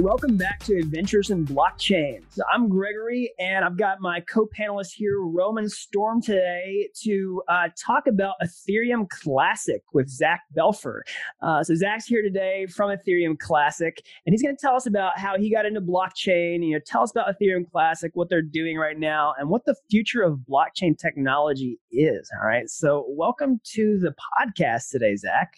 Welcome back to Adventures in Blockchain. I'm Gregory, and I've got my co-panelist here, Roman Storm, today to uh, talk about Ethereum Classic with Zach Belford. Uh, so Zach's here today from Ethereum Classic, and he's going to tell us about how he got into blockchain. You know, tell us about Ethereum Classic, what they're doing right now, and what the future of blockchain technology is. All right. So welcome to the podcast today, Zach.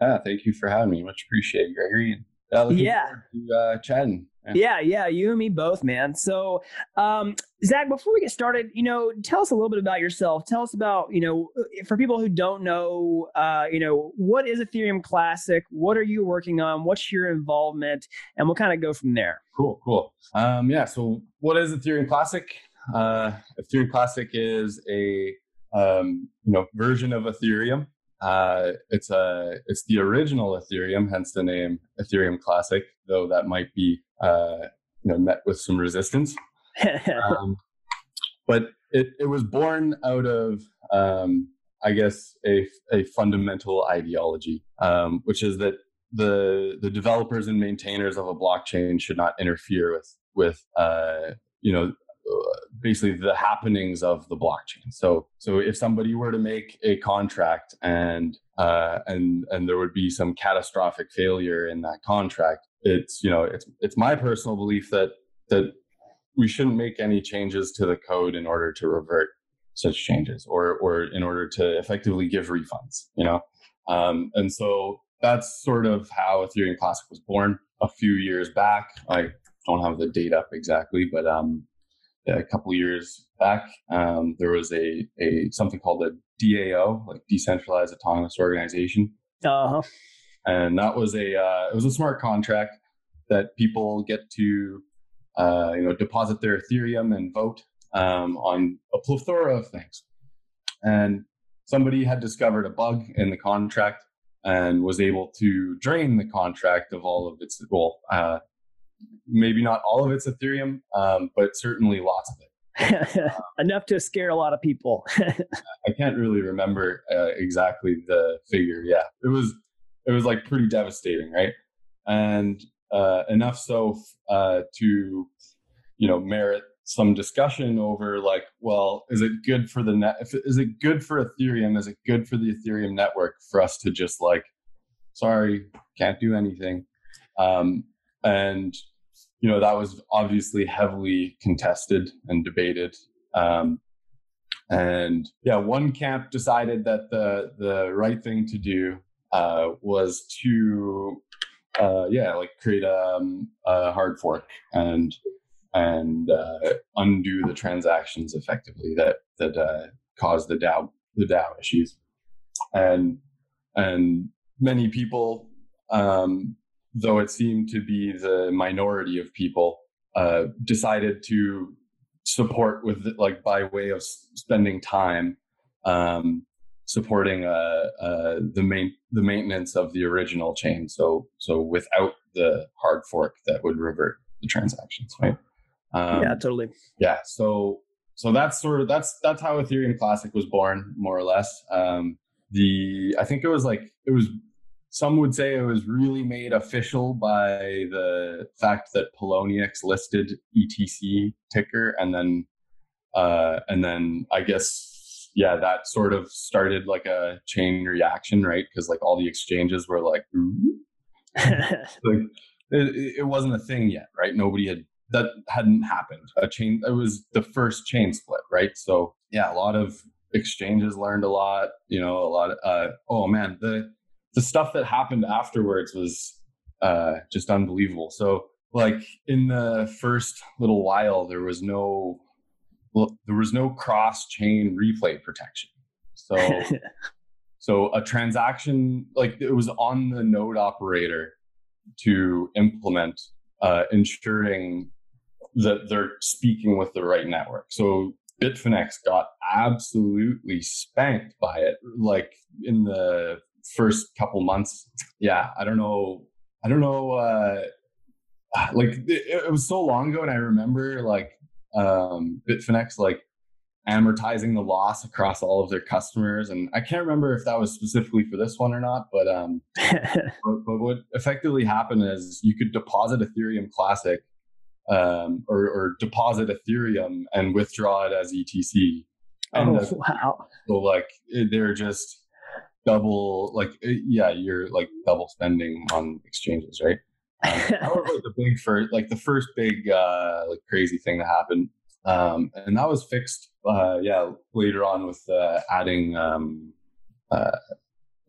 Ah, thank you for having me. Much appreciated, Gregory. Uh, yeah. To, uh, chatting. Yeah. yeah, yeah, you and me both, man. So, um, Zach, before we get started, you know, tell us a little bit about yourself. Tell us about, you know, for people who don't know, uh, you know, what is Ethereum Classic? What are you working on? What's your involvement? And we'll kind of go from there. Cool, cool. Um, yeah. So, what is Ethereum Classic? Uh, Ethereum Classic is a um, you know version of Ethereum uh, it's a it's the original Ethereum, hence the name Ethereum Classic. Though that might be uh, you know met with some resistance. um, but it, it was born out of um, I guess a a fundamental ideology, um, which is that the the developers and maintainers of a blockchain should not interfere with with uh, you know basically the happenings of the blockchain. So so if somebody were to make a contract and uh, and and there would be some catastrophic failure in that contract, it's you know it's it's my personal belief that that we shouldn't make any changes to the code in order to revert such changes or or in order to effectively give refunds. You know, um, and so that's sort of how Ethereum Classic was born a few years back. I don't have the date up exactly, but um, a couple years back, um, there was a, a something called a DAO, like decentralized autonomous organization. Uh-huh. And that was a uh, it was a smart contract that people get to uh, you know deposit their Ethereum and vote um, on a plethora of things. And somebody had discovered a bug in the contract and was able to drain the contract of all of its well uh, maybe not all of it's Ethereum, um, but certainly lots of it. Enough to scare a lot of people. I can't really remember uh, exactly the figure. Yeah, it was it was like pretty devastating, right? And uh, enough so uh, to you know merit some discussion over like, well, is it good for the net? If, is it good for Ethereum? Is it good for the Ethereum network for us to just like, sorry, can't do anything? Um, and you know that was obviously heavily contested and debated. Um, and yeah one camp decided that the the right thing to do uh, was to uh, yeah like create a, um, a, hard fork and and uh, undo the transactions effectively that that uh, caused the DAO the DAO issues. And and many people um, though it seemed to be the minority of people, uh, decided to support with like by way of spending time um, supporting uh, uh, the main the maintenance of the original chain. So so without the hard fork that would revert the transactions, right? Um, yeah, totally. Yeah. So so that's sort of that's that's how Ethereum Classic was born, more or less. Um, the I think it was like it was some would say it was really made official by the fact that Poloniex listed ETC ticker, and then uh, and then I guess yeah, that sort of started like a chain reaction, right? Because like all the exchanges were like, like it, it wasn't a thing yet, right? Nobody had that hadn't happened. A chain it was the first chain split, right? So yeah, a lot of exchanges learned a lot. You know, a lot of uh, oh man, the the stuff that happened afterwards was uh, just unbelievable. So, like in the first little while, there was no there was no cross chain replay protection. So, so a transaction like it was on the node operator to implement, uh, ensuring that they're speaking with the right network. So Bitfinex got absolutely spanked by it. Like in the first couple months, yeah, I don't know. I don't know. Uh, like it, it was so long ago, and I remember like um, Bitfinex like amortizing the loss across all of their customers. And I can't remember if that was specifically for this one or not, but um, but, but, what effectively happened is you could deposit Ethereum Classic um, or, or deposit Ethereum and withdraw it as ETC. And oh, wow! So like they're just double like yeah you're like double spending on exchanges right? Um, that was like the big first like the first big uh like crazy thing that happened. Um and that was fixed uh yeah later on with uh adding um uh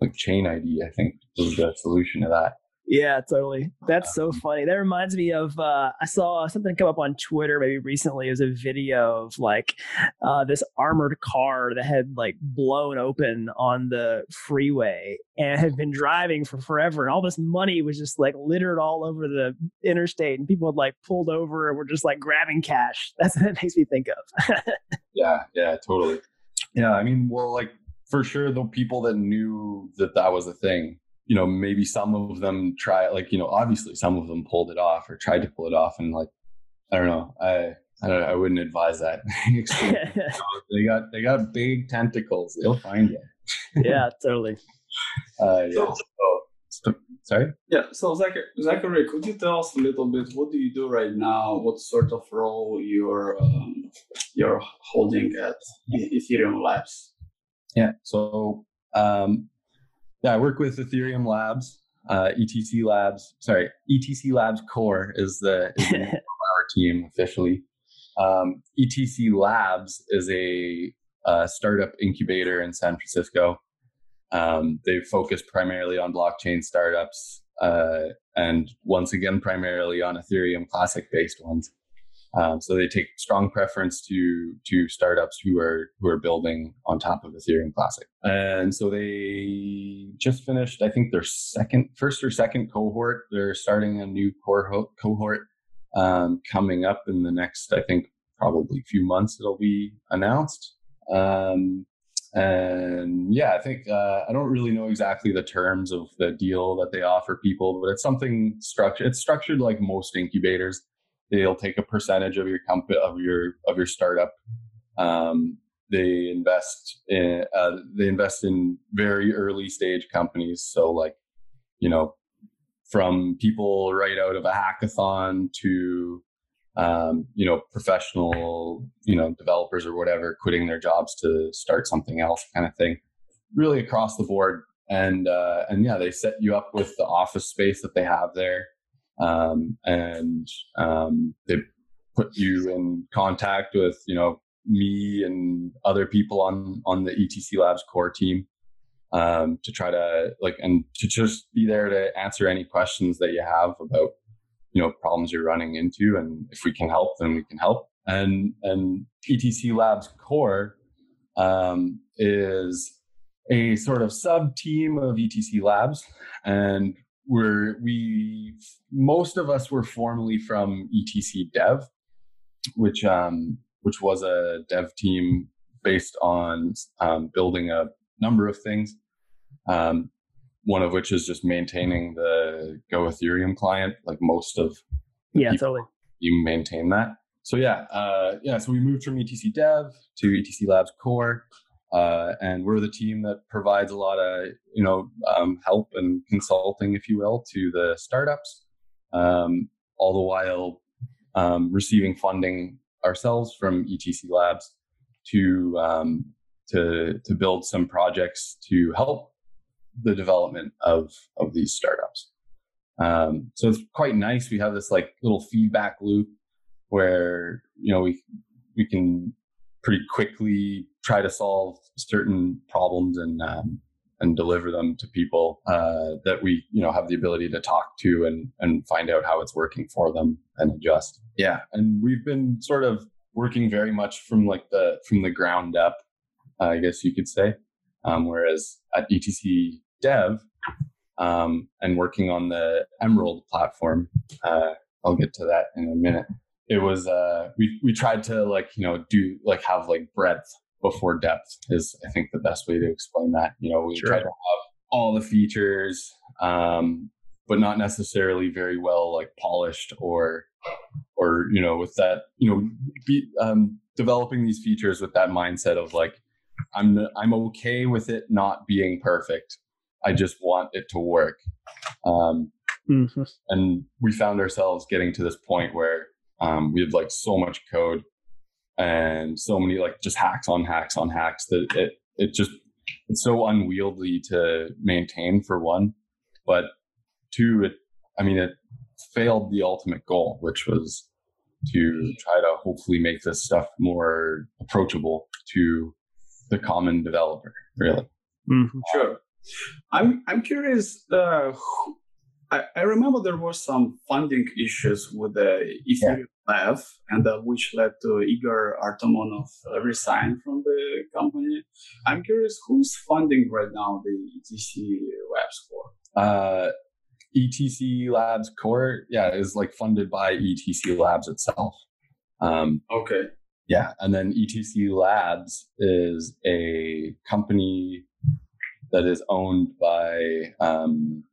like chain id i think was the solution to that yeah, totally. That's so funny. That reminds me of uh, I saw something come up on Twitter maybe recently. It was a video of like uh, this armored car that had like blown open on the freeway and had been driving for forever, and all this money was just like littered all over the interstate, and people had like pulled over and were just like grabbing cash. That's what it makes me think of. yeah, yeah, totally. Yeah, I mean, well, like for sure, the people that knew that that was a thing you know, maybe some of them try like, you know, obviously some of them pulled it off or tried to pull it off. And like, I don't know, I, I don't know, I wouldn't advise that. they got, they got big tentacles. They'll find you. yeah, totally. Uh, yeah. So, sorry? Yeah. So Zachary, Zachary, could you tell us a little bit, what do you do right now? What sort of role you're, um, you're holding at Ethereum Labs? Yeah. So, um, yeah, I work with Ethereum Labs, uh, ETC Labs. Sorry, ETC Labs Core is the, is the our team officially. Um, ETC Labs is a, a, startup incubator in San Francisco. Um, they focus primarily on blockchain startups uh, and once again primarily on Ethereum Classic based ones. Um, so they take strong preference to to startups who are who are building on top of Ethereum Classic. And so they just finished, I think, their second, first or second cohort. They're starting a new core cohort um, coming up in the next, I think, probably few months. It'll be announced. Um, and yeah, I think uh, I don't really know exactly the terms of the deal that they offer people, but it's something structured. It's structured like most incubators they'll take a percentage of your company of your of your startup. Um, they invest in uh, they invest in very early stage companies. So like, you know, from people right out of a hackathon to um, you know professional you know developers or whatever quitting their jobs to start something else kind of thing really across the board and uh, and yeah they set you up with the office space that they have there um, and um, they put you in contact with you know me and other people on on the etc labs core team um, to try to like and to just be there to answer any questions that you have about you know problems you're running into and if we can help then we can help. And and etc labs core um, is a sort of sub team of etc labs. And we're we most of us were formerly from etc dev which um which was a dev team based on um, building a number of things. Um, one of which is just maintaining the go ethereum client like most of yeah totally. you maintain that. So yeah uh, yeah so we moved from etc dev to etc labs core uh, and we're the team that provides a lot of you know um, help and consulting, if you will, to the startups, um, all the while um, receiving funding ourselves from ETC Labs to um, to to build some projects to help the development of of these startups. Um, so it's quite nice. We have this like little feedback loop where you know we we can pretty quickly try to solve certain problems and um, and deliver them to people uh, that we you know have the ability to talk to and and find out how it's working for them and adjust. Yeah, and we've been sort of working very much from like the from the ground up, uh, I guess you could say. Um, whereas at ETC Dev um, and working on the Emerald platform, uh, I'll get to that in a minute it was uh we we tried to like you know do like have like breadth before depth is I think the best way to explain that. You know, we sure. tried to have all the features, um, but not necessarily very well like polished or or you know with that you know be, um, developing these features with that mindset of like I'm I'm okay with it not being perfect. I just want it to work. Um, mm-hmm. And we found ourselves getting to this point where um, we have like so much code and so many like just hacks on hacks on hacks that it it just it's so unwieldy to maintain for one, but two, it I mean it failed the ultimate goal, which was to try to hopefully make this stuff more approachable to the common developer. Really, mm-hmm. sure. I'm I'm curious. Uh, I, I remember there was some funding issues with the Ethereum yeah. Lab, and uh, which led to Igor Artamonov uh, resign from the company. I'm curious, who is funding right now the ETC Labs core? Uh, ETC Labs core, yeah, is like funded by ETC Labs itself. Um, okay. Yeah, and then ETC Labs is a company that is owned by um,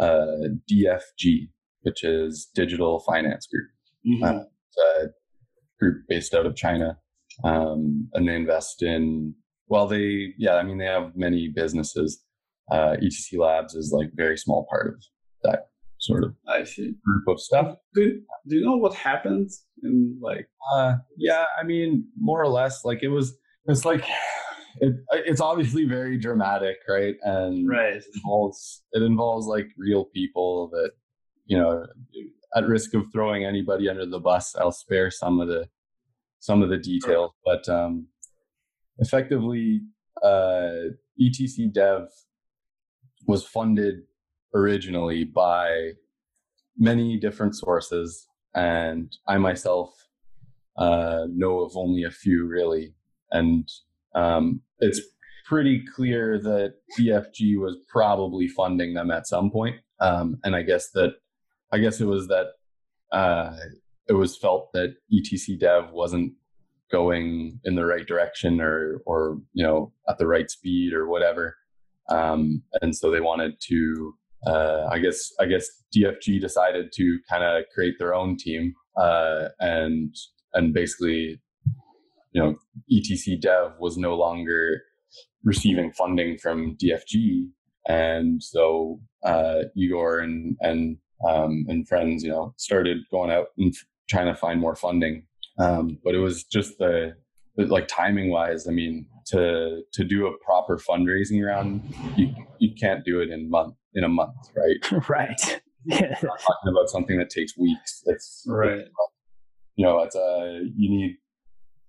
uh, DFG, which is Digital Finance Group. Mm-hmm. Uh, it's a group based out of China, um, and they invest in. Well, they yeah, I mean they have many businesses. Uh, ETC Labs is like very small part of that sort of I see group of stuff. Do, do you know what happened in like? Uh, yeah, I mean more or less like it was. It's like it, it's obviously very dramatic, right? And right. It involves it involves like real people that you know at risk of throwing anybody under the bus. I'll spare some of the some of the details, but um, effectively, uh, ETC Dev was funded originally by many different sources, and I myself uh, know of only a few really. And um, it's pretty clear that DFG was probably funding them at some point. Um, and I guess that, I guess it was that uh, it was felt that ETC Dev wasn't going in the right direction or, or you know, at the right speed or whatever. Um, and so they wanted to, uh, I guess, I guess DFG decided to kind of create their own team uh, and and basically you know, ETC Dev was no longer receiving funding from DFG, and so uh, Igor and and um, and friends, you know, started going out and trying to find more funding. Um, but it was just the, the like timing wise. I mean, to to do a proper fundraising round, you you can't do it in month in a month, right? right. Yeah. talking about something that takes weeks. It's right. you know, it's a you need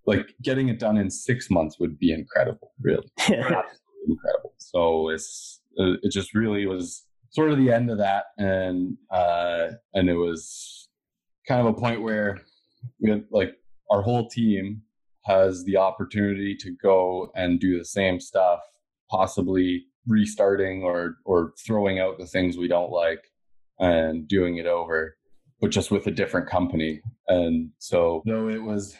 like getting it done in six months would be incredible, really. incredible. So it's, uh, it just really was sort of the end of that. And, uh, and it was kind of a point where we had like our whole team has the opportunity to go and do the same stuff, possibly restarting or, or throwing out the things we don't like and doing it over, but just with a different company. And so though it was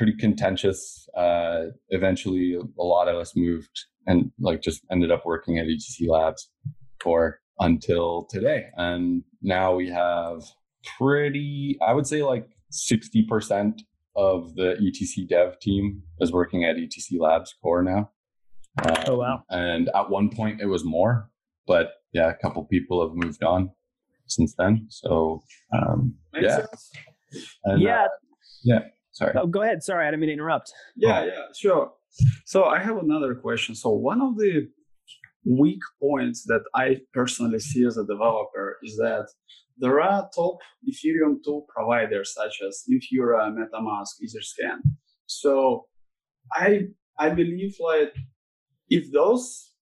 pretty contentious. Uh, eventually, a lot of us moved and like just ended up working at ETC Labs for until today. And now we have pretty, I would say like 60% of the ETC dev team is working at ETC Labs core now. Um, oh, wow. And at one point it was more, but yeah, a couple people have moved on since then. So, um, yeah. And, yeah. Uh, yeah. Sorry. Oh, go ahead. Sorry, I didn't mean to interrupt. Yeah, yeah, sure. So I have another question. So one of the weak points that I personally see as a developer is that there are top Ethereum tool providers such as Infura, MetaMask, Etherscan. So I I believe like if those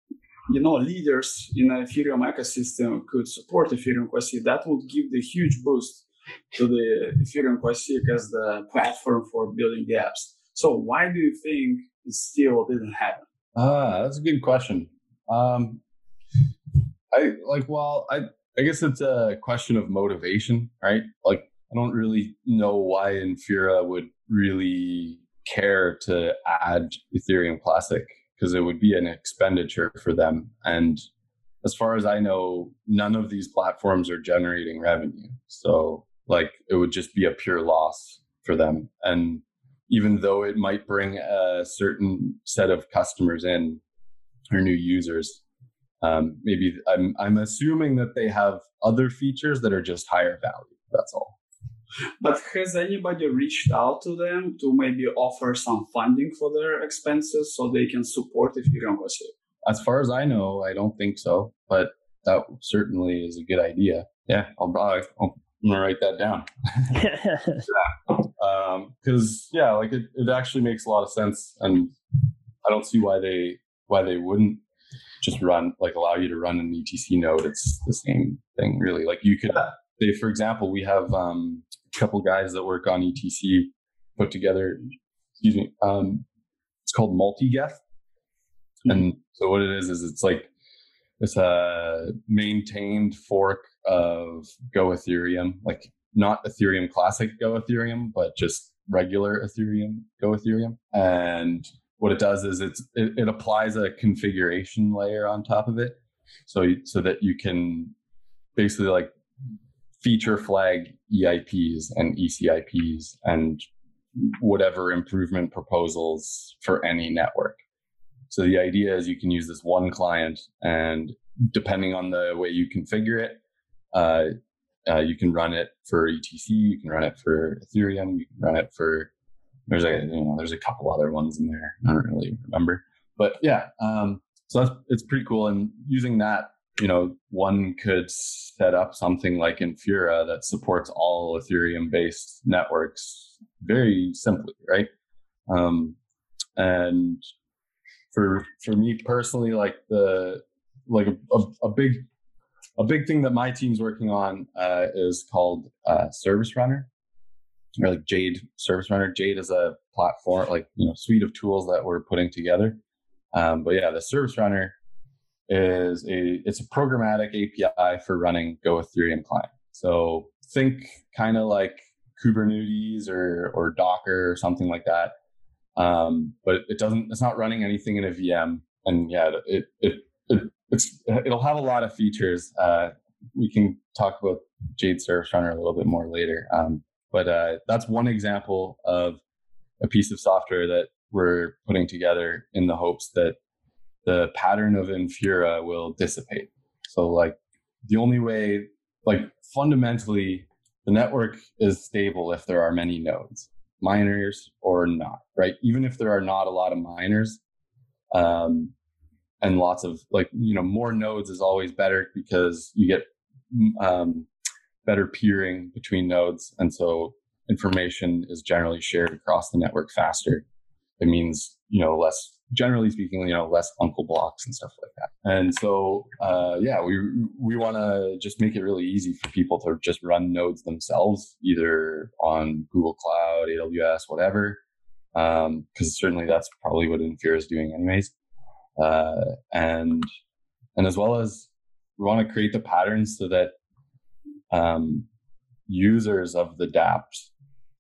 you know leaders in the Ethereum ecosystem could support Ethereum Classic, that would give the huge boost to the Ethereum Classic as the platform for building the apps. So why do you think it still didn't happen? Ah, that's a good question. Um, I like. Well, I I guess it's a question of motivation, right? Like, I don't really know why Infura would really care to add Ethereum Classic because it would be an expenditure for them. And as far as I know, none of these platforms are generating revenue. So like it would just be a pure loss for them. And even though it might bring a certain set of customers in or new users. Um, maybe I'm I'm assuming that they have other features that are just higher value. That's all. But has anybody reached out to them to maybe offer some funding for their expenses so they can support Ethereum Classic? As far as I know, I don't think so, but that certainly is a good idea. Yeah, I'll I'll, I'm gonna write that down. Because um, yeah, like it, it actually makes a lot of sense, and I don't see why they why they wouldn't just run like allow you to run an etc node. It's the same thing really. Like you could say for example we have um, a couple guys that work on etc put together excuse me um, it's called multigeth. Mm-hmm. and so what it is is it's like it's a maintained fork of go ethereum like not ethereum classic go ethereum but just regular ethereum go ethereum. And what it does is it's it, it, applies a configuration layer on top of it. So so that you can basically like feature flag eips and ecips and whatever improvement proposals for any network. So the idea is you can use this one client and depending on the way you configure it uh, uh, you can run it for etc you can run it for ethereum you can run it for there's a you know there's a couple other ones in there. I don't really remember, but yeah. Um, so that's it's pretty cool. And using that, you know, one could set up something like Infura that supports all Ethereum-based networks very simply, right? Um, and for for me personally, like the like a, a, a big a big thing that my team's working on uh, is called uh, Service Runner, or like Jade Service Runner. Jade is a platform, like you know, suite of tools that we're putting together. Um, but yeah, the Service Runner is a it's a programmatic API for running Go Ethereum client. So think kind of like Kubernetes or or Docker or something like that. Um, but it doesn't. It's not running anything in a VM. And yeah, it it, it it's it'll have a lot of features. Uh, we can talk about Jade Service Runner a little bit more later. Um, but uh, that's one example of a piece of software that we're putting together in the hopes that the pattern of Infura will dissipate. So, like, the only way, like, fundamentally, the network is stable if there are many nodes, miners or not, right? Even if there are not a lot of miners, um, and lots of like you know more nodes is always better because you get um, better peering between nodes. And so information is generally shared across the network faster. It means, you know, less, generally speaking, you know, less uncle blocks and stuff like that. And so, uh, yeah, we, we want to just make it really easy for people to just run nodes themselves, either on Google Cloud, AWS, whatever. Um, cause certainly that's probably what Infura is doing anyways. Uh, and, and as well as we want to create the patterns so that um, users of the dApps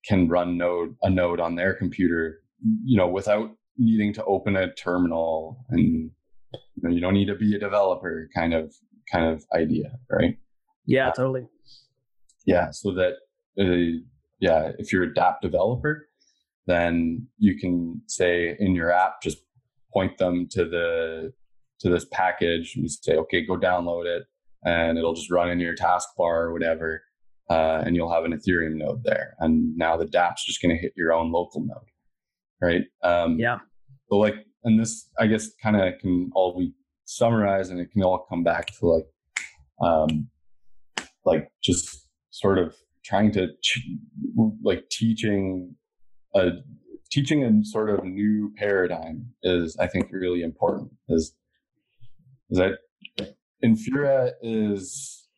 can run node a node on their computer, you know, without needing to open a terminal and you, know, you don't need to be a developer kind of kind of idea, right? Yeah, uh, totally. Yeah, so that uh, yeah, if you're a dApp developer, then you can say in your app just point them to the to this package and say, okay, go download it, and it'll just run in your taskbar or whatever, uh, and you'll have an Ethereum node there. And now the dApp's just going to hit your own local node, right? Um, yeah. So like, and this I guess kind of can all be summarized, and it can all come back to like, um, like just sort of trying to ch- like teaching a teaching a sort of new paradigm is I think really important. Is is that Infura is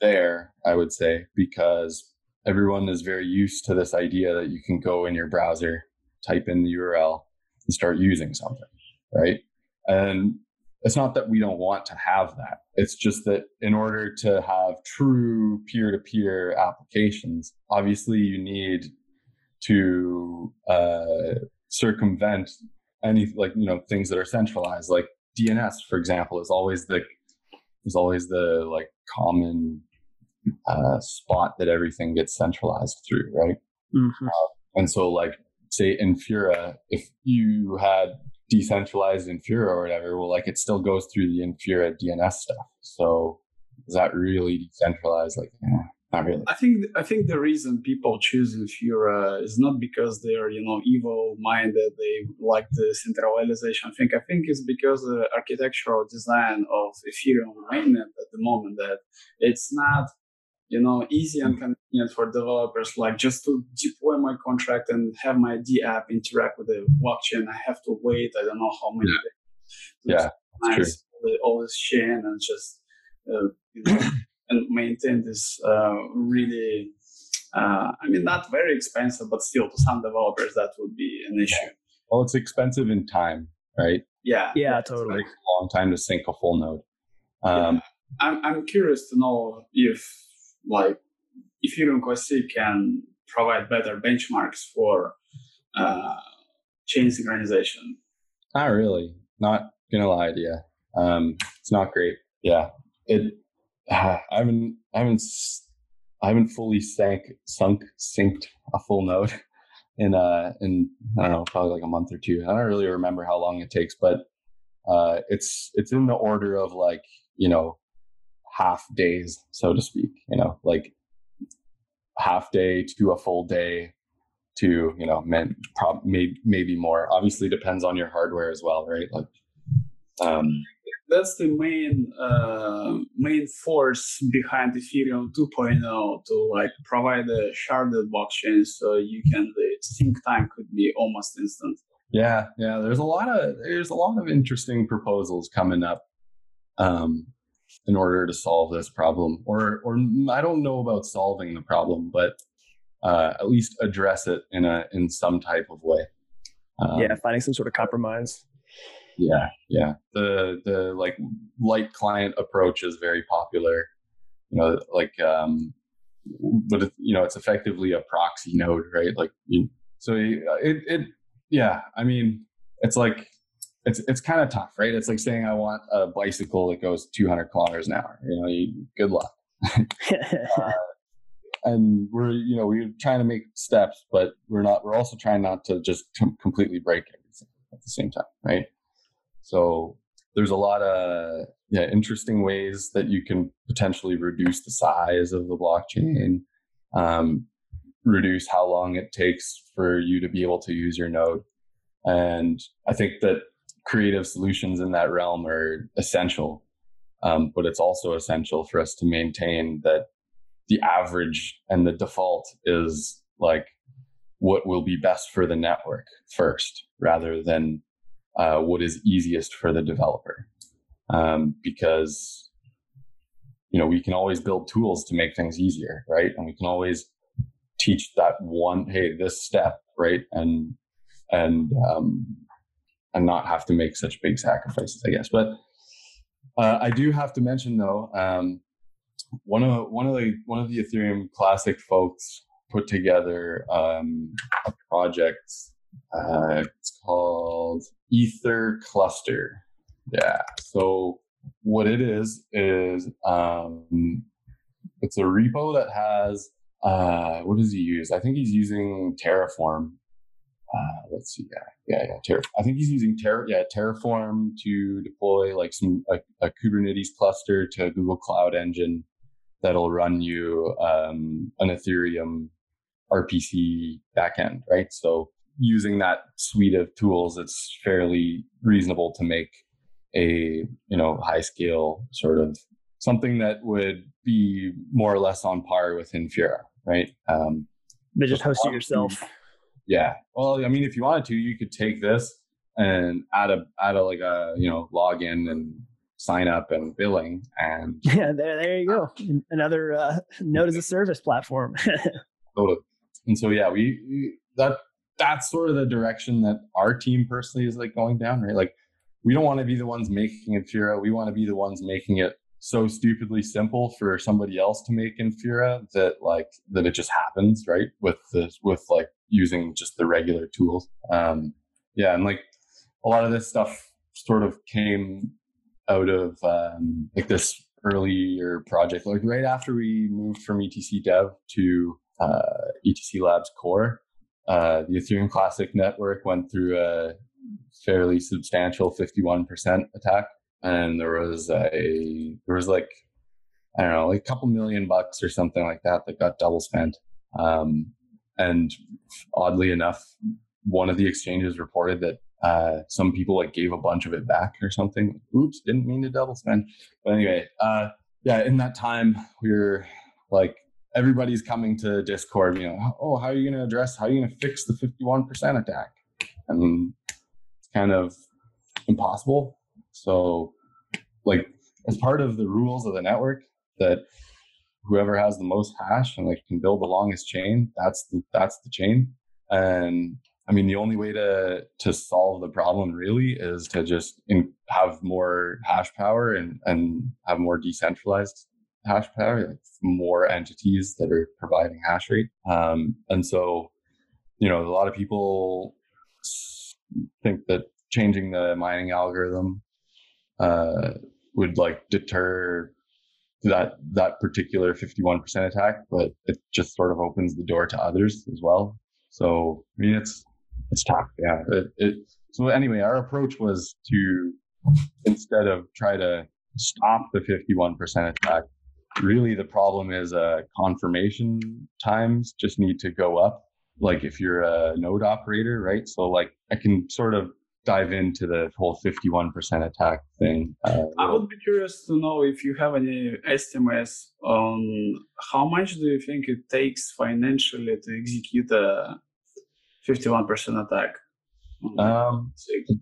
there, I would say, because everyone is very used to this idea that you can go in your browser, type in the URL, and start using something, right? And it's not that we don't want to have that. It's just that in order to have true peer to peer applications, obviously you need to uh, circumvent any like you know things that are centralized like dns for example is always the is always the like common uh, spot that everything gets centralized through, right? Mm-hmm. Uh, and so like say Infura, if you had decentralized Infura or whatever, well, like it still goes through the Infura DNS stuff. So is that really decentralized? Like, eh, not really. I think I think the reason people choose Infura is not because they're you know evil minded. They like the centralization thing. I think it's because the architectural design of Ethereum mainnet at the moment that it's not you know easy and convenient for developers like just to deploy my contract and have my d app interact with the blockchain i have to wait i don't know how many yeah, days yeah nice all this chain and just uh, you know, and maintain this uh, really uh, i mean not very expensive but still to some developers that would be an issue well it's expensive in time right yeah yeah totally a long time to sync a full node um, yeah. I'm, I'm curious to know if like Ethereum Classic can provide better benchmarks for uh, chain synchronization. Not really. Not gonna lie to you. Um, it's not great. Yeah, it. Uh, I haven't. I haven't. I haven't fully sank, sunk, synced a full node in uh in I don't know probably like a month or two. I don't really remember how long it takes, but uh, it's it's in the order of like you know half days, so to speak, you know, like half day to a full day to, you know, men, prob- maybe, maybe more. Obviously depends on your hardware as well, right? Like, um, that's the main uh, main force behind Ethereum 2.0 to like provide a sharded blockchain so you can the sync time could be almost instant. Yeah, yeah. There's a lot of there's a lot of interesting proposals coming up. Um, in order to solve this problem or or i don't know about solving the problem but uh, at least address it in a in some type of way um, yeah finding some sort of compromise yeah yeah the the like light client approach is very popular you know like um but it, you know it's effectively a proxy node right like you, so it it yeah i mean it's like it's it's kind of tough, right? It's like saying I want a bicycle that goes 200 kilometers an hour. You know, you, good luck. uh, and we're you know we're trying to make steps, but we're not. We're also trying not to just completely break everything at the same time, right? So there's a lot of yeah interesting ways that you can potentially reduce the size of the blockchain, um, reduce how long it takes for you to be able to use your node, and I think that creative solutions in that realm are essential. Um, but it's also essential for us to maintain that the average and the default is like what will be best for the network first rather than uh, what is easiest for the developer. Um, because, you know, we can always build tools to make things easier, right? And we can always teach that one, hey, this step, right? And, and, um, and not have to make such big sacrifices, I guess. But uh, I do have to mention though, um, one of one of the one of the Ethereum Classic folks put together um, a project. Uh, it's called Ether Cluster. Yeah. So what it is is um, it's a repo that has uh, what does he use? I think he's using Terraform uh, let's see, yeah, yeah, yeah. Terra, I think he's using Terra, yeah, Terraform to deploy like some a, a, Kubernetes cluster to Google Cloud Engine that'll run you um, an Ethereum RPC backend, right? So using that suite of tools, it's fairly reasonable to make a you know high scale sort of something that would be more or less on par with Infura, right? Um, but just host it yourself. Yeah. Well, I mean, if you wanted to, you could take this and add a add a like a you know login and sign up and billing and yeah there there you go another uh, node as a service platform totally and so yeah we, we that that's sort of the direction that our team personally is like going down right like we don't want to be the ones making Infura. We want to be the ones making it so stupidly simple for somebody else to make Infura that like that it just happens, right? With this with like using just the regular tools. Um, yeah, and like a lot of this stuff sort of came out of um, like this earlier project, like right after we moved from ETC Dev to uh, ETC Labs Core. Uh, the Ethereum Classic network went through a fairly substantial 51% attack, and there was a there was like I don't know, like a couple million bucks or something like that that got double spent. Um, and oddly enough, one of the exchanges reported that uh, some people like gave a bunch of it back or something. Oops, didn't mean to double spend. But anyway, uh, yeah, in that time we were like everybody's coming to Discord, you know, oh, how are you going to address, how are you going to fix the 51% attack? And it's kind of impossible. So, like, as part of the rules of the network, that whoever has the most hash and like can build the longest chain, that's the that's the chain. And I mean, the only way to to solve the problem really is to just in, have more hash power and and have more decentralized hash power, more entities that are providing hash rate. Um, and so, you know, a lot of people think that changing the mining algorithm uh, would like deter that that particular 51% attack, but it just sort of opens the door to others as well. So I mean, it's it's tough. Yeah. It, it, so anyway, our approach was to instead of try to stop the 51% attack, really the problem is uh, confirmation times just need to go up. Like if you're a node operator, right? So like I can sort of dive into the whole 51% attack thing. Uh, I would be curious to know if you have any estimates on how much do you think it takes financially to execute a 51% attack? Um,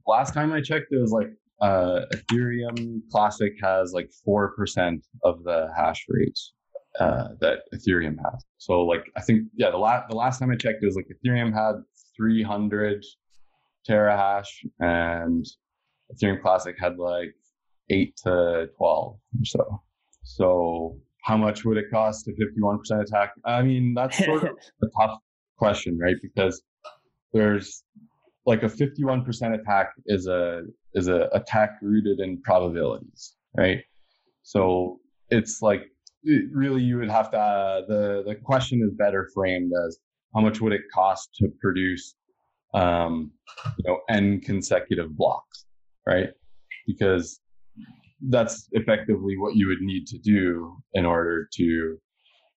last time I checked, it was like uh, Ethereum Classic has like 4% of the hash rates uh, that Ethereum has. So like, I think, yeah, the last, the last time I checked, it was like Ethereum had 300 terahash and Ethereum Classic had like eight to 12 or so. So how much would it cost to 51% attack? I mean, that's sort of a tough question, right? Because there's like a 51% attack is a is a attack rooted in probabilities, right? So it's like really you would have to uh, the the question is better framed as how much would it cost to produce um, you know, n consecutive blocks, right? Because that's effectively what you would need to do in order to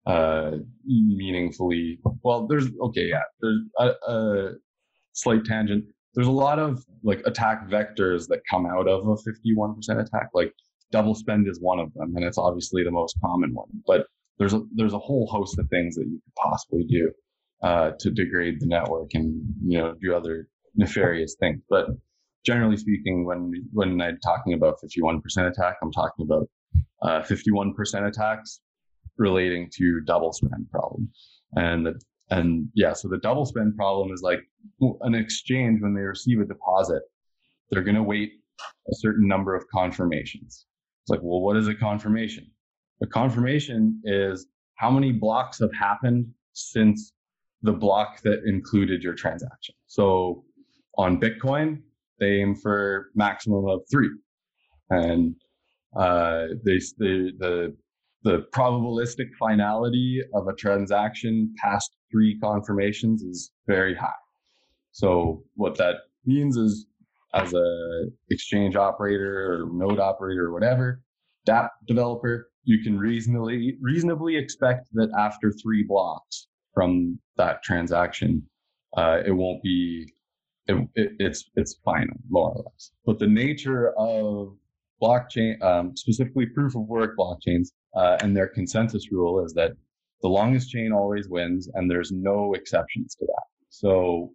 uh, meaningfully. Well, there's okay, yeah, there's a, a slight tangent. There's a lot of like attack vectors that come out of a 51% attack. Like double spend is one of them, and it's obviously the most common one. But there's a there's a whole host of things that you could possibly do uh, to degrade the network and you know do other nefarious things. But generally speaking, when when I'm talking about 51% attack, I'm talking about uh, 51% attacks relating to double spend problem. And the, and yeah, so the double spend problem is like an exchange when they receive a deposit, they're going to wait a certain number of confirmations. It's like, well, what is a confirmation? A confirmation is how many blocks have happened since the block that included your transaction. So on Bitcoin, they aim for maximum of three, and uh, they, the the the probabilistic finality of a transaction past three confirmations is very high. So what that means is, as a exchange operator or node operator or whatever, DApp developer, you can reasonably reasonably expect that after three blocks, from that transaction, uh, it won't be it, it, it's it's final more or less. But the nature of blockchain, um, specifically proof of work blockchains, uh, and their consensus rule is that the longest chain always wins, and there's no exceptions to that. So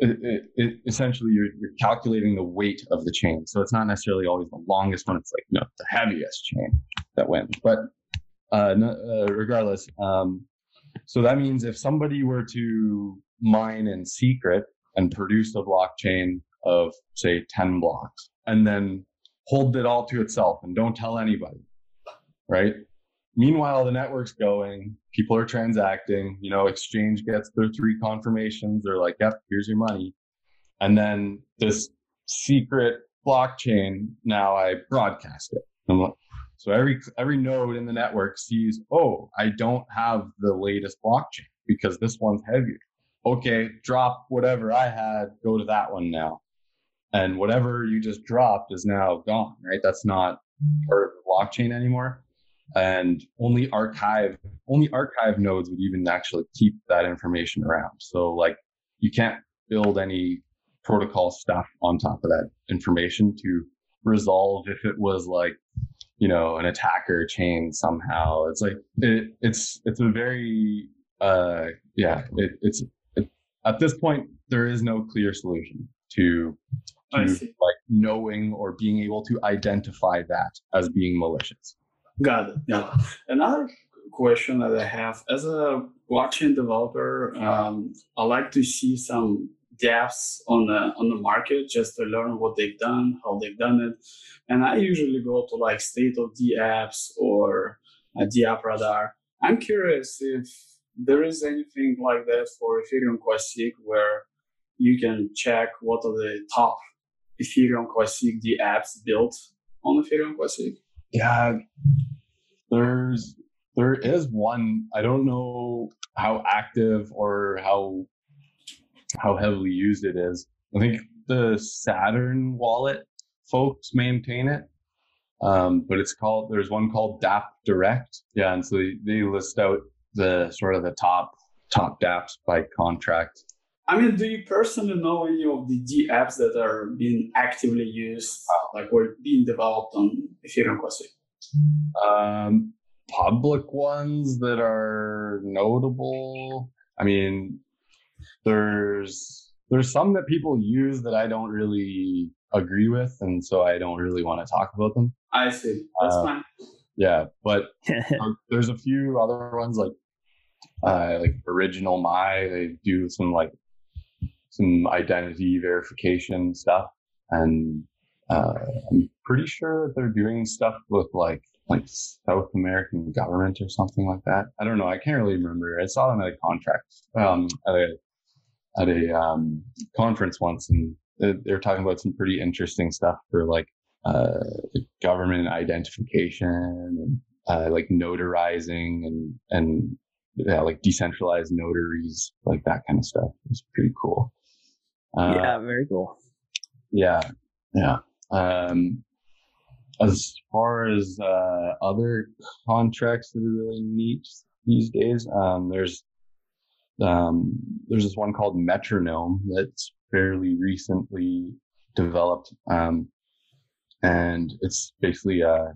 it, it, essentially, you're, you're, calculating the weight of the chain. So it's not necessarily always the longest one. It's like you know, the heaviest chain that wins. But uh, no, uh, regardless, um, so that means if somebody were to mine in secret and produce a blockchain of, say, 10 blocks, and then hold it all to itself and don't tell anybody, right? Meanwhile, the network's going, people are transacting, you know, exchange gets their three confirmations. They're like, yep, here's your money. And then this secret blockchain, now I broadcast it. Like, so every every node in the network sees, oh, I don't have the latest blockchain because this one's heavier. okay, drop whatever I had, go to that one now. And whatever you just dropped is now gone, right? That's not part of the blockchain anymore. And only archive, only archive nodes would even actually keep that information around. So like you can't build any protocol stuff on top of that information to resolve if it was like you know an attacker chain somehow. It's like it, it's it's a very uh yeah it, it's it, at this point there is no clear solution to to like knowing or being able to identify that as being malicious got it yeah another question that i have as a blockchain developer um, i like to see some dApps on the on the market just to learn what they've done, how they've done it. And I usually go to like state of the dapps or a dApp radar. I'm curious if there is anything like that for Ethereum Classic where you can check what are the top Ethereum Classic dApps built on Ethereum Classic. Yeah, there's there is one. I don't know how active or how how heavily used it is. I think the Saturn wallet folks maintain it, um, but it's called. There's one called DAP Direct. Yeah, and so they, they list out the sort of the top top DApps by contract. I mean, do you personally know any of the D apps that are being actively used, like or being developed on Ethereum Classic? Um, public ones that are notable. I mean, there's there's some that people use that I don't really agree with, and so I don't really want to talk about them. I see. That's uh, fine. Yeah, but there's a few other ones like uh, like OriginalMy. They do some like some identity verification stuff, and uh, I'm pretty sure they're doing stuff with like like South American government or something like that. I don't know. I can't really remember. I saw them at a contract, um, at a at a um, conference once, and they were talking about some pretty interesting stuff for like uh, government identification and uh, like notarizing and and yeah, like decentralized notaries, like that kind of stuff. It's pretty cool. Uh, yeah, very cool. Yeah, yeah. Um, as far as uh, other contracts that are really neat these days, um, there's um, there's this one called Metronome that's fairly recently developed, um, and it's basically a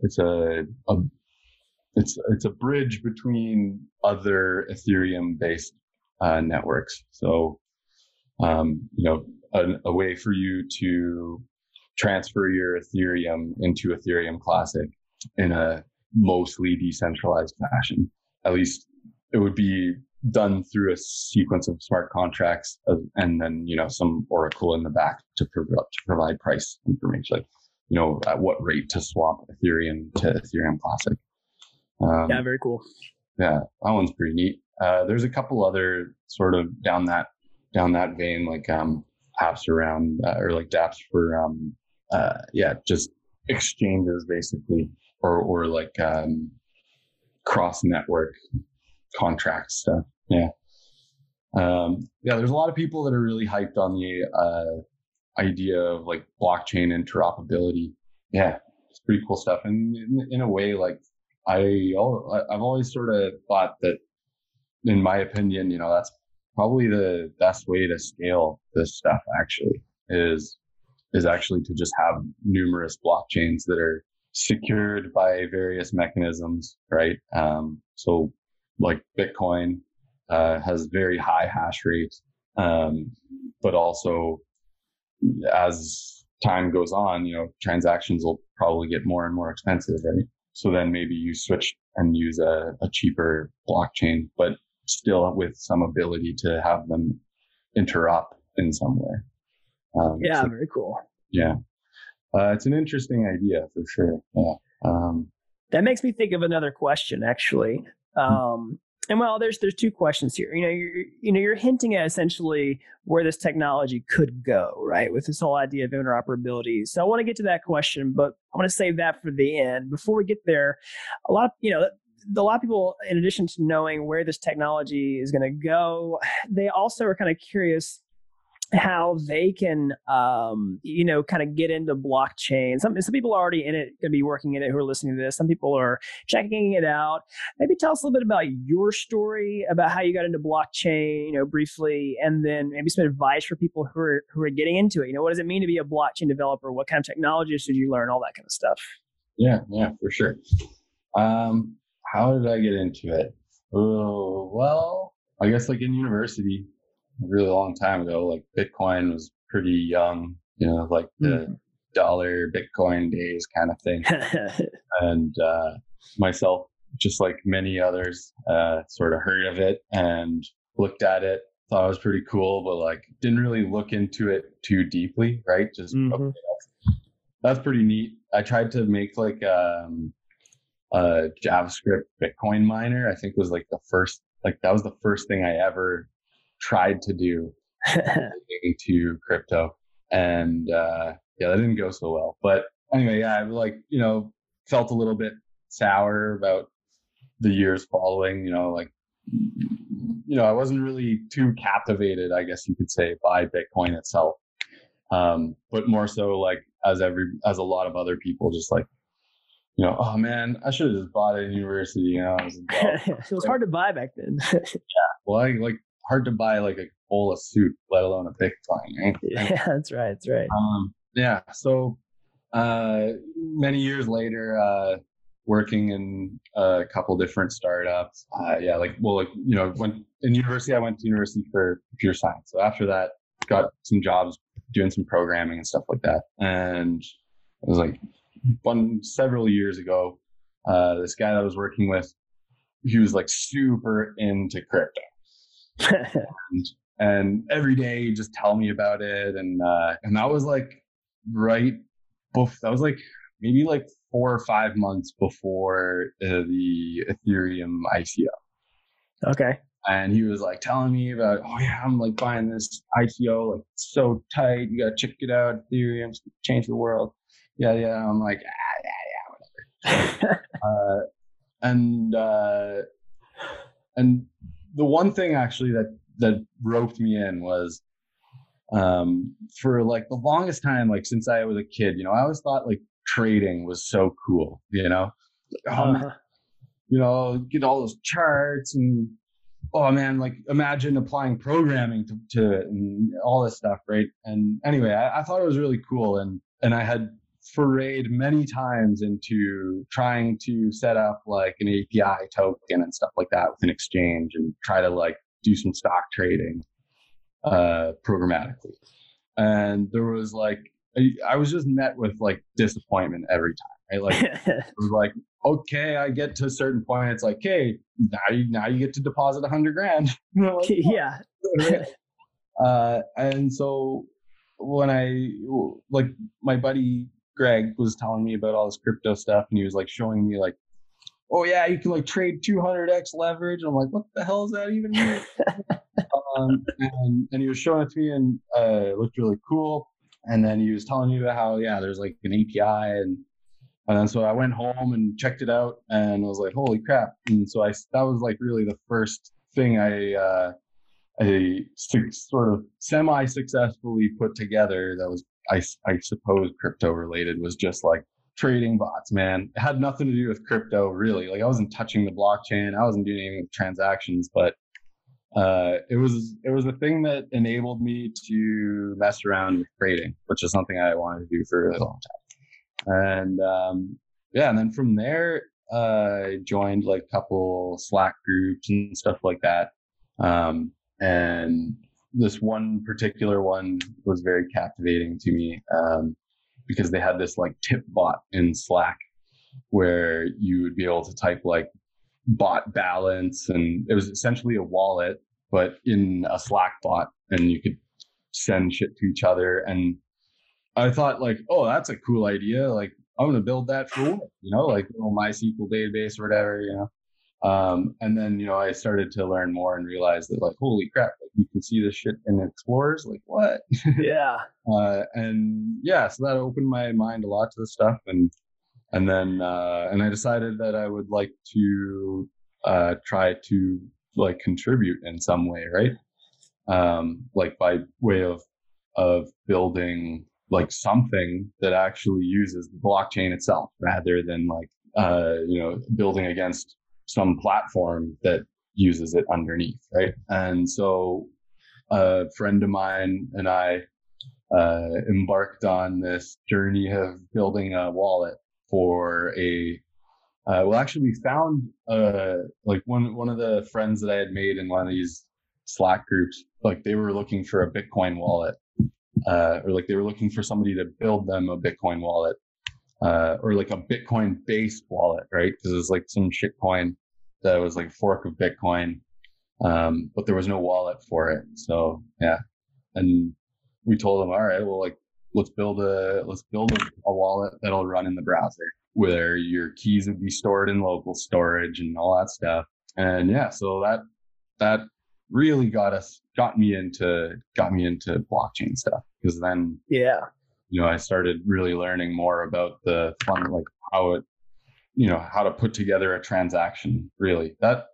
it's a, a it's it's a bridge between other Ethereum based uh, networks. So, um, you know, a, a, way for you to transfer your Ethereum into Ethereum Classic in a mostly decentralized fashion. At least it would be done through a sequence of smart contracts of, and then you know some oracle in the back to, prov- to provide price information like you know at what rate to swap ethereum to ethereum classic. Um, yeah very cool. yeah that one's pretty neat. Uh, there's a couple other sort of down that down that vein like um apps around uh, or like dapps for um uh yeah just exchanges basically or or like um cross network contract stuff yeah. Um, yeah, there's a lot of people that are really hyped on the uh, idea of like blockchain interoperability. Yeah, it's pretty cool stuff. And in, in a way, like I, I've always sort of thought that, in my opinion, you know, that's probably the best way to scale this stuff. Actually, is is actually to just have numerous blockchains that are secured by various mechanisms, right? Um, so like Bitcoin uh, has very high hash rate, um, but also as time goes on, you know, transactions will probably get more and more expensive, right? So then maybe you switch and use a, a cheaper blockchain, but still with some ability to have them interop in some way. Um, yeah, so, very cool. Yeah. Uh, it's an interesting idea for sure. Yeah. Um, that makes me think of another question, actually. Hmm. Um, and well, there's there's two questions here. You know, you're you know you're hinting at essentially where this technology could go, right? With this whole idea of interoperability. So I want to get to that question, but I want to save that for the end. Before we get there, a lot of you know a lot of people, in addition to knowing where this technology is going to go, they also are kind of curious how they can, um, you know, kind of get into blockchain. Some some people are already in it, going to be working in it, who are listening to this. Some people are checking it out. Maybe tell us a little bit about your story, about how you got into blockchain, you know, briefly, and then maybe some advice for people who are who are getting into it. You know, what does it mean to be a blockchain developer? What kind of technologies should you learn? All that kind of stuff. Yeah, yeah, for sure. Um, how did I get into it? Oh, well, I guess like in university, a really long time ago, like Bitcoin was pretty young, you know, like the mm. dollar Bitcoin days kind of thing. and uh, myself, just like many others, uh, sort of heard of it and looked at it, thought it was pretty cool, but like didn't really look into it too deeply, right? Just mm-hmm. okay, that's, that's pretty neat. I tried to make like um, a JavaScript Bitcoin miner. I think was like the first, like that was the first thing I ever tried to do to crypto, and uh, yeah, that didn't go so well. But anyway, yeah, I like you know felt a little bit sour about the years following. You know, like you know, I wasn't really too captivated, I guess you could say, by Bitcoin itself. Um, but more so like as every as a lot of other people, just like you know, oh man, I should have just bought it in university. You know, it was, it was hard to buy back then. yeah, well, I like hard to buy like a bowl of soup, let alone a Bitcoin. Right? Yeah, that's right. That's right. Um, yeah. So uh, many years later, uh, working in a couple different startups. Uh, yeah, like well, like you know, when in university, I went to university for computer science. So after that, got some jobs doing some programming and stuff like that. And it was like one several years ago. Uh, this guy that I was working with, he was like super into crypto. And, and, every day just tell me about it and uh, and that was like right bef- that was like maybe like four or five months before uh, the ethereum ico okay. And he was like telling me about oh yeah i'm like buying this ico like so tight you gotta check it out ethereum's change the world yeah yeah i'm like ah, yeah yeah whatever. Uh, and uh, and the one thing actually that that roped me in was um for like the longest time like since i was a kid you know i always thought like trading was so cool you know? Oh, uh-huh. you know get all those charts and oh man like imagine applying programming to, to it and all this stuff right? And anyway I, I thought it was really cool and and i had forayed many times into trying to set up like an API token and stuff like that with an exchange and try to like do some stock trading uh, programmatically. And there was like, I, I was just met with like disappointment every time, right? Like, it was like, okay, I get to a certain point. It's like, hey, now you, now you get to deposit a hundred grand. like, yeah. uh, and so when I, like my buddy Greg was telling me about all this crypto stuff, and he was like showing me like, oh yeah, you can like trade 200x leverage. And I'm like, what the hell is that even mean? um, and, and he was showing it to me, and uh, it looked really cool. And then he was telling me about how yeah, there's like an API, and and then so I went home and checked it out, and I was like, holy crap! And so I that was like really the first thing I. Uh, I sort of semi successfully put together that was I, I suppose crypto related was just like trading bots, man. It had nothing to do with crypto really. Like I wasn't touching the blockchain. I wasn't doing any transactions, but uh, it was it was a thing that enabled me to mess around with trading, which is something I wanted to do for a long time. And um, yeah, and then from there, uh, I joined like a couple Slack groups and stuff like that. Um, and this one particular one was very captivating to me um, because they had this like tip bot in Slack where you would be able to type like bot balance and it was essentially a wallet but in a Slack bot and you could send shit to each other. And I thought like oh that's a cool idea. Like I'm gonna build that for you know like little MySQL database or whatever you know? Um, and then, you know, I started to learn more and realize that like, holy crap, you can see this shit in Explorers. Like what? Yeah. uh, and yeah, so that opened my mind a lot to the stuff. And, and then uh, and I decided that I would like to uh, try to like contribute in some way, right? Um, like by way of of building like something that actually uses the blockchain itself rather than like uh, you know building against some platform that uses it underneath, right? And so a friend of mine and I uh, embarked on this journey of building a wallet for a uh, well actually we found uh, like one one of the friends that i had made in one of these slack groups like they were looking for a bitcoin wallet uh, or like they were looking for somebody to build them a bitcoin wallet uh, or like a bitcoin based wallet right because it was like some shitcoin that was like a fork of bitcoin um, but there was no wallet for it. So yeah. And we told them all right well like let's build a let's build a, a, wallet that'll run in the browser where your keys would be stored in local storage and all that stuff. And yeah, so that that really got us got me into got me into blockchain stuff because then yeah. you know I started really learning more about the fun like how it you know how to put together a transaction really that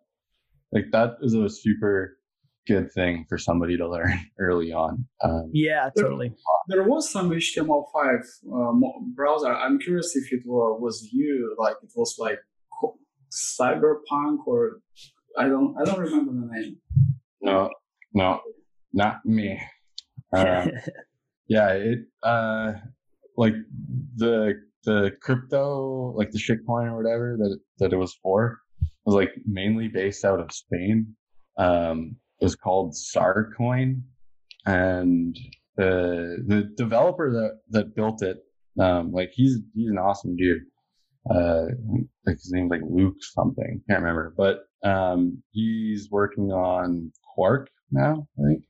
like that is a super good thing for somebody to learn early on. Um, yeah, totally. There, was some HTML5 uh, browser. I'm curious if it was you, like it was like Cyberpunk or I don't I don't remember the name. No, no, not me. Uh, yeah, it uh, like the the crypto, like the shitcoin or whatever that it, that it was for, was like mainly based out of Spain. Um, was called Sarcoin, and the the developer that that built it, um, like he's he's an awesome dude. Uh, like his name's like Luke something, can't remember, but um, he's working on Quark now. I think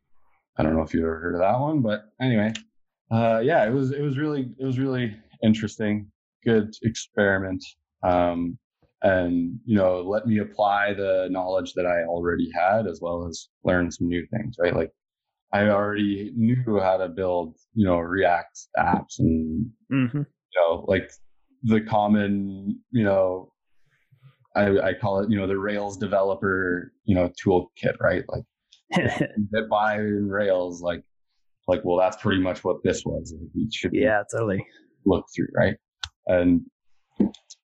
I don't know if you ever heard of that one, but anyway, uh, yeah, it was it was really it was really interesting, good experiment. Um, and you know let me apply the knowledge that i already had as well as learn some new things right like i already knew how to build you know react apps and mm-hmm. you know like the common you know I, I call it you know the rails developer you know toolkit right like that by rails like like well that's pretty much what this was should yeah totally look through right and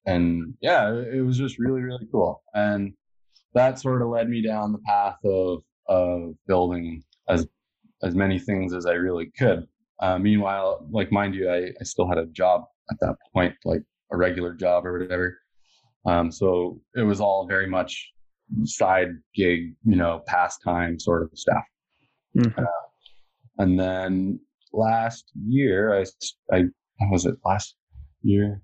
and yeah, it was just really really cool. And that sort of led me down the path of of building as as many things as I really could. Uh, meanwhile, like mind you, I, I still had a job at that point, like a regular job or whatever. Um, so it was all very much side gig, you know, pastime sort of stuff. Mm-hmm. Uh, and then last year, I, I was it last year?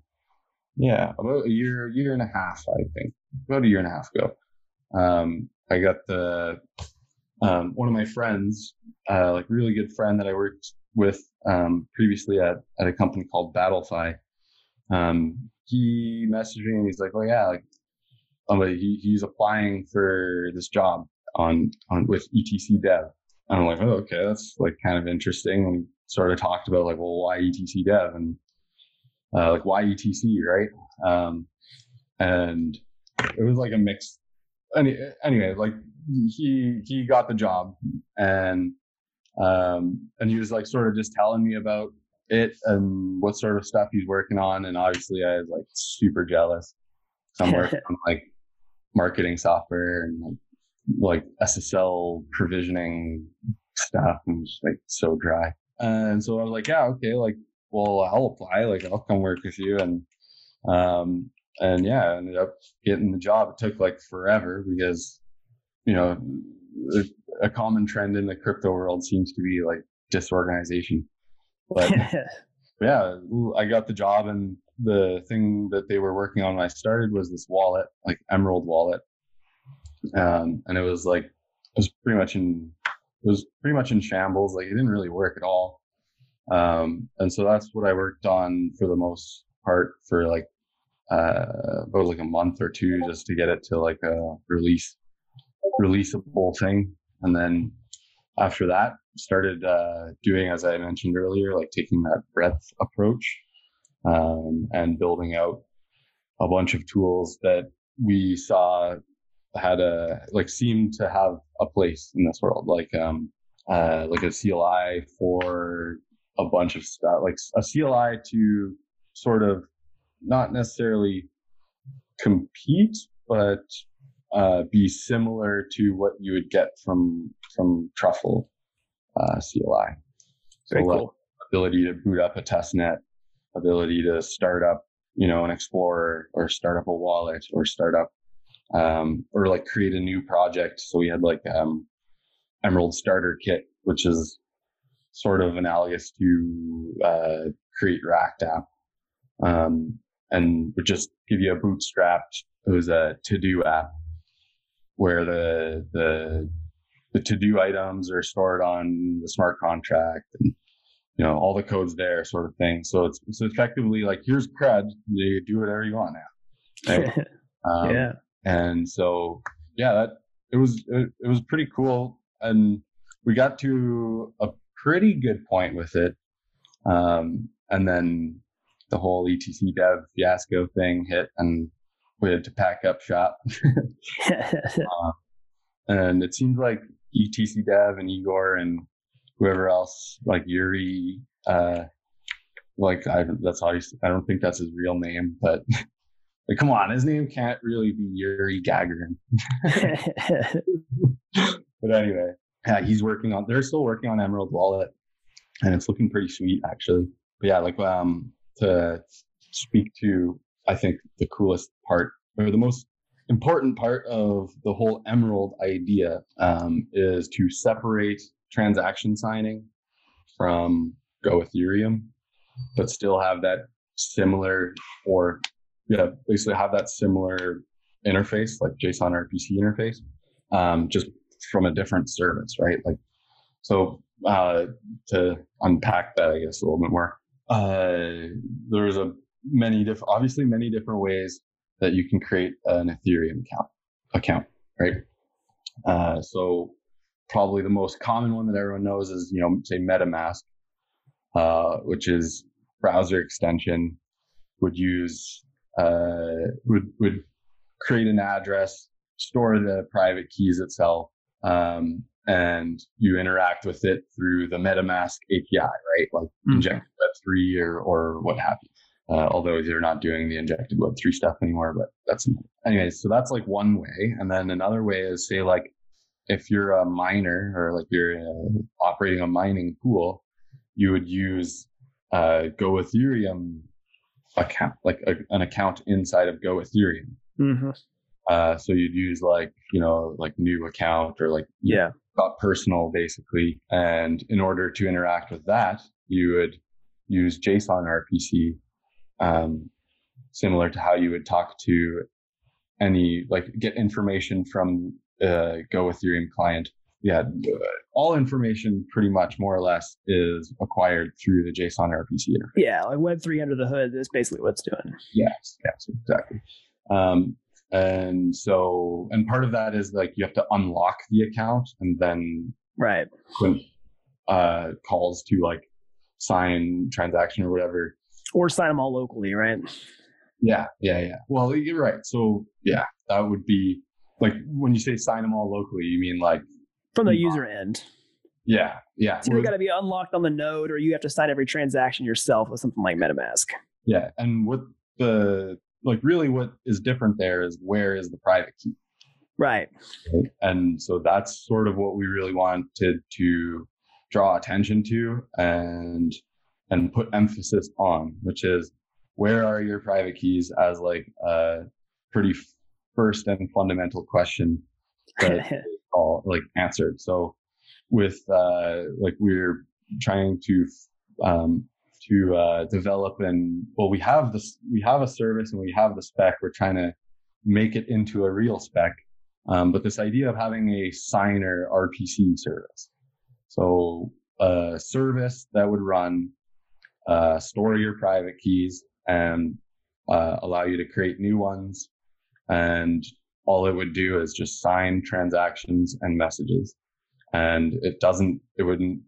yeah, about a year, year and a half, I think, about a year and a half ago. Um, I got the um, one of my friends, uh, like really good friend that I worked with um, previously at at a company called Battlefy. Um, he messaged me and he's like, "Oh yeah, like, he, he's applying for this job on on with ETC Dev." And I'm like, "Oh, okay, that's like kind of interesting." Sort of talked about like, "Well, why ETC Dev?" and uh, like YETC, right? Um, and it was like a mix. Any, anyway, like he he got the job, and um, and he was like sort of just telling me about it and what sort of stuff he's working on, and obviously I was like super jealous. I'm working on like marketing software and like like SSL provisioning stuff, and just like so dry. And so I was like, yeah, okay, like well, I'll apply. Like, I'll come work with you. And, um, and yeah, I ended up getting the job. It took like forever because, you know, a common trend in the crypto world seems to be like disorganization. But yeah, I got the job and the thing that they were working on when I started was this wallet, like Emerald wallet. Um, and it was like, it was pretty much in, was pretty much in shambles. Like it didn't really work at all. Um, and so that's what I worked on for the most part for like uh, about like a month or two just to get it to like a release releasable thing. And then after that, started uh, doing as I mentioned earlier, like taking that breadth approach um, and building out a bunch of tools that we saw had a like seemed to have a place in this world, like um uh like a CLI for a bunch of stuff, like a CLI to sort of not necessarily compete, but uh, be similar to what you would get from from Truffle uh, CLI. So Very cool. ability to boot up a test net, ability to start up, you know, an Explorer or start up a wallet or start up um, or like create a new project. So we had like um, Emerald Starter Kit, which is sort of analogous to uh, Create React app, um, and would just give you a bootstrapped. It was a to do app where the the the to do items are stored on the smart contract and you know all the codes there sort of thing so it's it's effectively like here's cred you do whatever you want now right? um, yeah and so yeah that it was it, it was pretty cool and we got to a pretty good point with it um, and then the whole etc dev fiasco thing hit and we had to pack up shop. uh, and it seems like etc dev and Igor and whoever else, like Yuri, uh, like I, that's obviously, I don't think that's his real name, but like, come on, his name can't really be Yuri Gagarin. but anyway, yeah, he's working on, they're still working on Emerald Wallet and it's looking pretty sweet actually. But yeah, like, um, to speak to I think the coolest part or the most important part of the whole Emerald idea um, is to separate transaction signing from Go Ethereum, but still have that similar or yeah, basically have that similar interface like JSON RPC interface, um, just from a different service, right? Like, so uh, to unpack that, I guess a little bit more, uh, there's a many different, obviously many different ways that you can create an Ethereum account, account, right? Uh, so probably the most common one that everyone knows is, you know, say MetaMask, uh, which is browser extension would use, uh, would, would create an address, store the private keys itself, um, and you interact with it through the MetaMask API, right? Like mm-hmm. inject Web3 or, or what have you. Uh, although they're not doing the injected Web3 stuff anymore, but that's anyways. So that's like one way, and then another way is say like if you're a miner or like you're uh, operating a mining pool, you would use uh, Go Ethereum account, like a, an account inside of Go Ethereum. Mm-hmm. Uh, so you'd use like you know like new account or like yeah geth personal basically, and in order to interact with that, you would use JSON RPC um, similar to how you would talk to any like get information from uh, Go Ethereum client. Yeah, all information pretty much more or less is acquired through the JSON RPC interface. Yeah, like Web three under the hood is basically what's doing. Yes, yes, exactly. Um, and so, and part of that is like you have to unlock the account and then right when uh, calls to like sign transaction or whatever or sign them all locally, right? Yeah, yeah, yeah. Well, you're right. So yeah, that would be like when you say sign them all locally, you mean like from the user end. Yeah, yeah. So they got to be unlocked on the node, or you have to sign every transaction yourself with something like MetaMask. Yeah, and what the like really what is different there is where is the private key, right? And so that's sort of what we really wanted to draw attention to, and and put emphasis on, which is where are your private keys as like a pretty first and fundamental question that all like answered. So with uh, like we're trying to um, to uh, develop and well we have this we have a service and we have the spec we're trying to make it into a real spec um, but this idea of having a signer rpc service so a service that would run uh, store your private keys and uh, allow you to create new ones. And all it would do is just sign transactions and messages. And it doesn't, it wouldn't,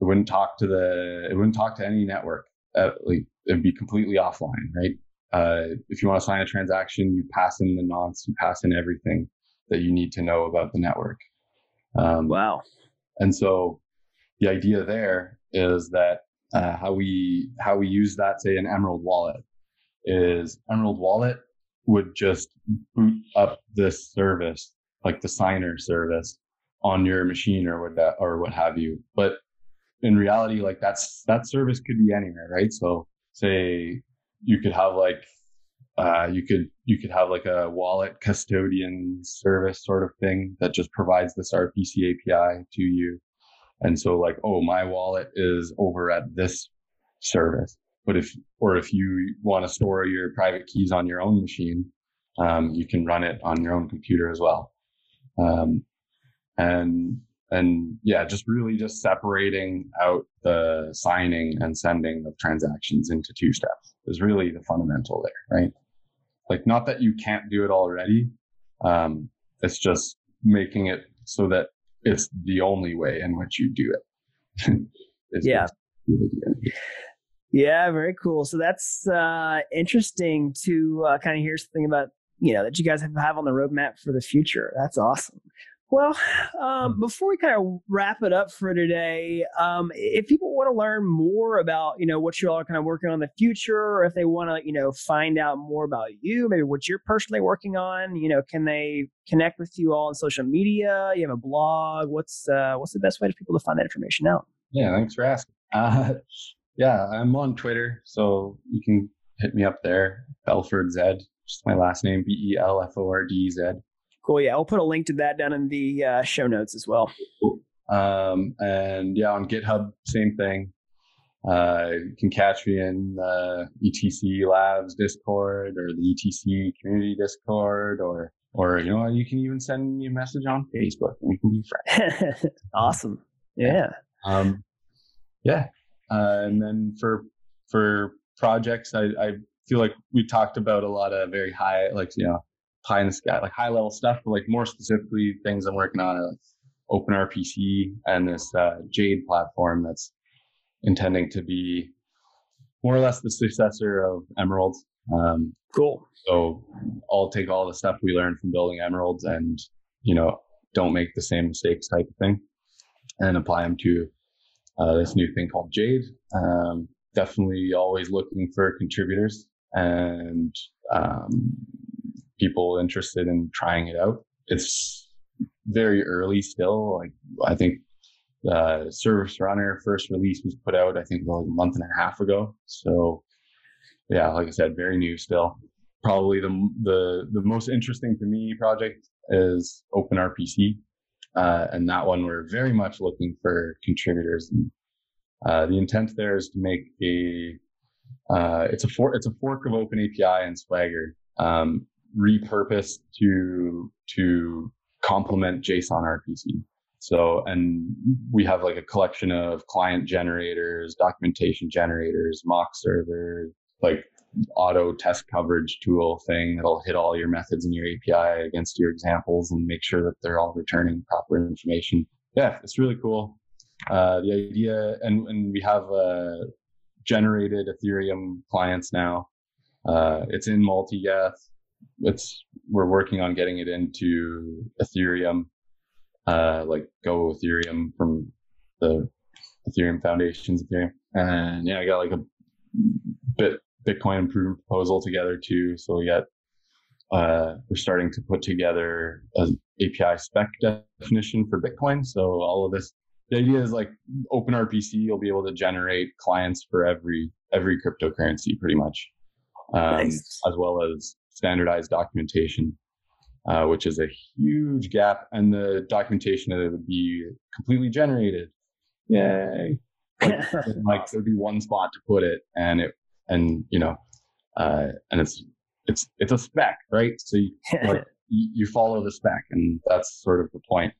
it wouldn't talk to the, it wouldn't talk to any network. At, like, it'd be completely offline, right? uh, if you want to sign a transaction, you pass in the nonce, you pass in everything that you need to know about the network. Um, wow. And so the idea there is that uh, how we how we use that, say, an Emerald wallet, is Emerald Wallet would just boot up this service, like the signer service, on your machine or what that, or what have you. But in reality, like that's that service could be anywhere, right? So say you could have like uh, you could you could have like a wallet custodian service sort of thing that just provides this RPC API to you. And so like, oh, my wallet is over at this service. But if or if you want to store your private keys on your own machine, um, you can run it on your own computer as well. Um, and and yeah, just really just separating out the signing and sending of transactions into two steps is really the fundamental there, right? Like, not that you can't do it already. Um, it's just making it so that it's the only way in which you do it. yeah. Yeah, very cool. So that's uh, interesting to uh, kind of hear something about you know that you guys have, have on the roadmap for the future. That's awesome. Well, um, hmm. before we kind of wrap it up for today, um, if people want to learn more about, you know, what you all are kind of working on in the future, or if they want to, you know, find out more about you, maybe what you're personally working on, you know, can they connect with you all on social media? You have a blog. What's uh, what's the best way for people to find that information out? Yeah, thanks for asking. Uh, yeah, I'm on Twitter, so you can hit me up there. Belford Zed, just my last name, B E L F O R D Z. Cool. Yeah, I'll put a link to that down in the uh, show notes as well. Um, and yeah, on GitHub, same thing. Uh, you can catch me in the ETC Labs Discord or the ETC Community Discord, or or you know, you can even send me a message on Facebook, and we can be friends. awesome. Yeah. Um, yeah. Uh, and then for for projects, I, I feel like we talked about a lot of very high, like you know, pie in the sky, like high level stuff, but like more specifically things I'm working on, like OpenRPC and this uh, Jade platform that's intending to be more or less the successor of Emerald. Um, cool. So I'll take all the stuff we learned from building Emeralds and, you know, don't make the same mistakes type of thing and apply them to uh, this new thing called Jade. Um, definitely always looking for contributors and um, people interested in trying it out. It's very early still. Like I think uh, Service Runner first release was put out, I think like a month and a half ago. So yeah, like I said, very new still. Probably the the the most interesting to me project is OpenRPC, uh, and that one we're very much looking for contributors. And, uh, the intent there is to make a uh, it's a fork it's a fork of OpenAPI and Swagger. Um, repurposed to to complement JSON RPC. So, and we have like a collection of client generators, documentation generators, mock servers, like auto test coverage tool thing that'll hit all your methods in your API against your examples and make sure that they're all returning proper information. Yeah, it's really cool. Uh, the idea, and, and we have uh, generated Ethereum clients now. Uh, it's in Multigeth it's we're working on getting it into Ethereum, uh, like Go Ethereum from the Ethereum Foundation's Ethereum, and yeah, I got like a bit Bitcoin improvement proposal together too. So we got uh, we're starting to put together an API spec definition for Bitcoin. So all of this, the idea is like OpenRPC, you'll be able to generate clients for every every cryptocurrency pretty much, um, nice. as well as standardized documentation, uh, which is a huge gap. And the documentation that it would be completely generated. Yay. Like, like there'd be one spot to put it and it, and you know, uh, and it's, it's, it's a spec, right? So you, like, you follow the spec and that's sort of the point.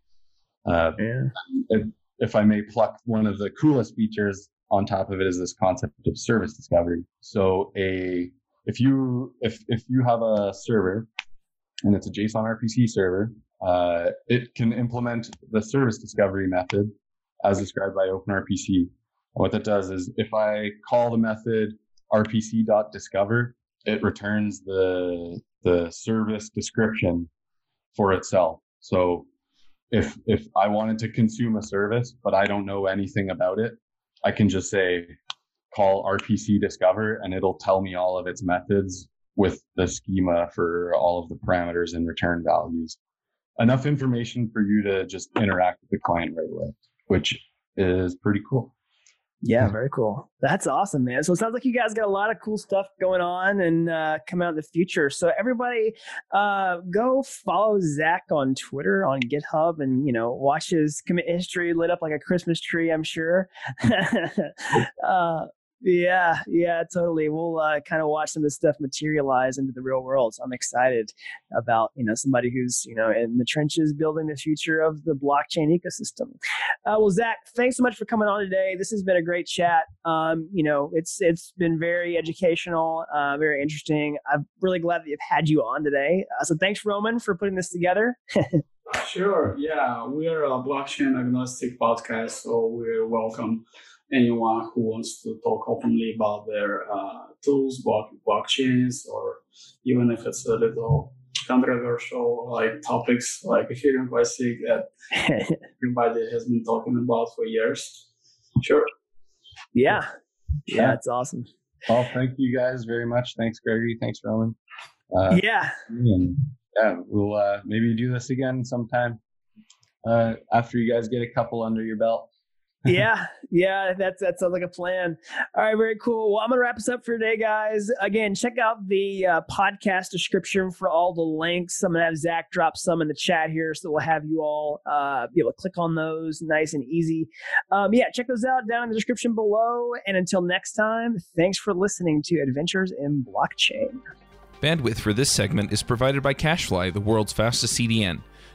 Uh, yeah. If, if I may pluck one of the coolest features on top of it is this concept of service discovery. So a if you if if you have a server and it's a JSON RPC server, uh, it can implement the service discovery method as described by OpenRPC. what that does is if I call the method rpc.discover it returns the the service description for itself. So if if I wanted to consume a service but I don't know anything about it, I can just say call RPC Discover and it'll tell me all of its methods with the schema for all of the parameters and return values. Enough information for you to just interact with the client right away, which is pretty cool. Yeah, very cool. That's awesome, man. So it sounds like you guys got a lot of cool stuff going on and uh, coming out in the future. So everybody, uh, go follow Zach on Twitter, on GitHub, and you know watch his commit history lit up like a Christmas tree. I'm sure. uh, yeah, yeah, totally. We'll uh, kind of watch some of this stuff materialize into the real world. So I'm excited about you know somebody who's you know in the trenches building the future of the blockchain ecosystem. Uh, well, Zach, thanks so much for coming on today. This has been a great chat. Um, you know, it's it's been very educational, uh, very interesting. I'm really glad that you've had you on today. Uh, so thanks, Roman, for putting this together. sure. Yeah, we're a blockchain agnostic podcast, so we're welcome anyone who wants to talk openly about their uh, tools, block, blockchains, or even if it's a little controversial like topics like Ethereum Classic that everybody has been talking about for years. Sure. Yeah. Yeah, it's awesome. Well, thank you guys very much. Thanks, Gregory. Thanks, Roman. Uh, yeah. And yeah, we'll uh, maybe do this again sometime uh, after you guys get a couple under your belt yeah, yeah, that's that sounds like a plan. All right, very cool. Well, I'm gonna wrap us up for today, guys. Again, check out the uh, podcast description for all the links. I'm gonna have Zach drop some in the chat here, so we'll have you all uh, be able to click on those, nice and easy. Um, yeah, check those out down in the description below. And until next time, thanks for listening to Adventures in Blockchain. Bandwidth for this segment is provided by CacheFly, the world's fastest CDN.